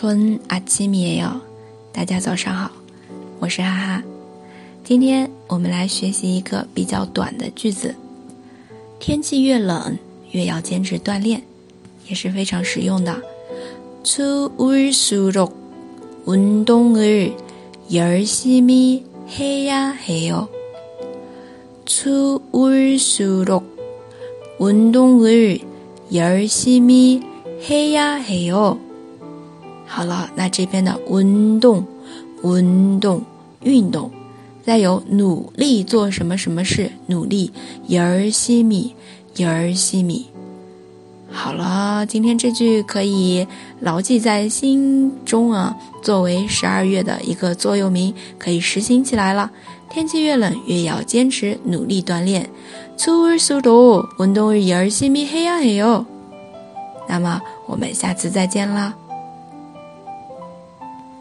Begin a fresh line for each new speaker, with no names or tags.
春阿七米也有，大家早上好，我是哈哈。今天我们来学习一个比较短的句子。天气越冷，越要坚持锻炼，也是非常实用的。추울수록운동을열심히해야해 요。 추울수록운동을열심히해야해 요。 好了，那这边的运动，运动，运动，再有努力做什么什么事，努力，열심 히， 열심 히。 好了，今天这句可以牢记在心中啊，作为十二月的一个座右铭，可以实行起来了。天气越冷，越要坚持努力锻炼。추울수록운동을열심히해야해 요。 那么我们下次再见啦。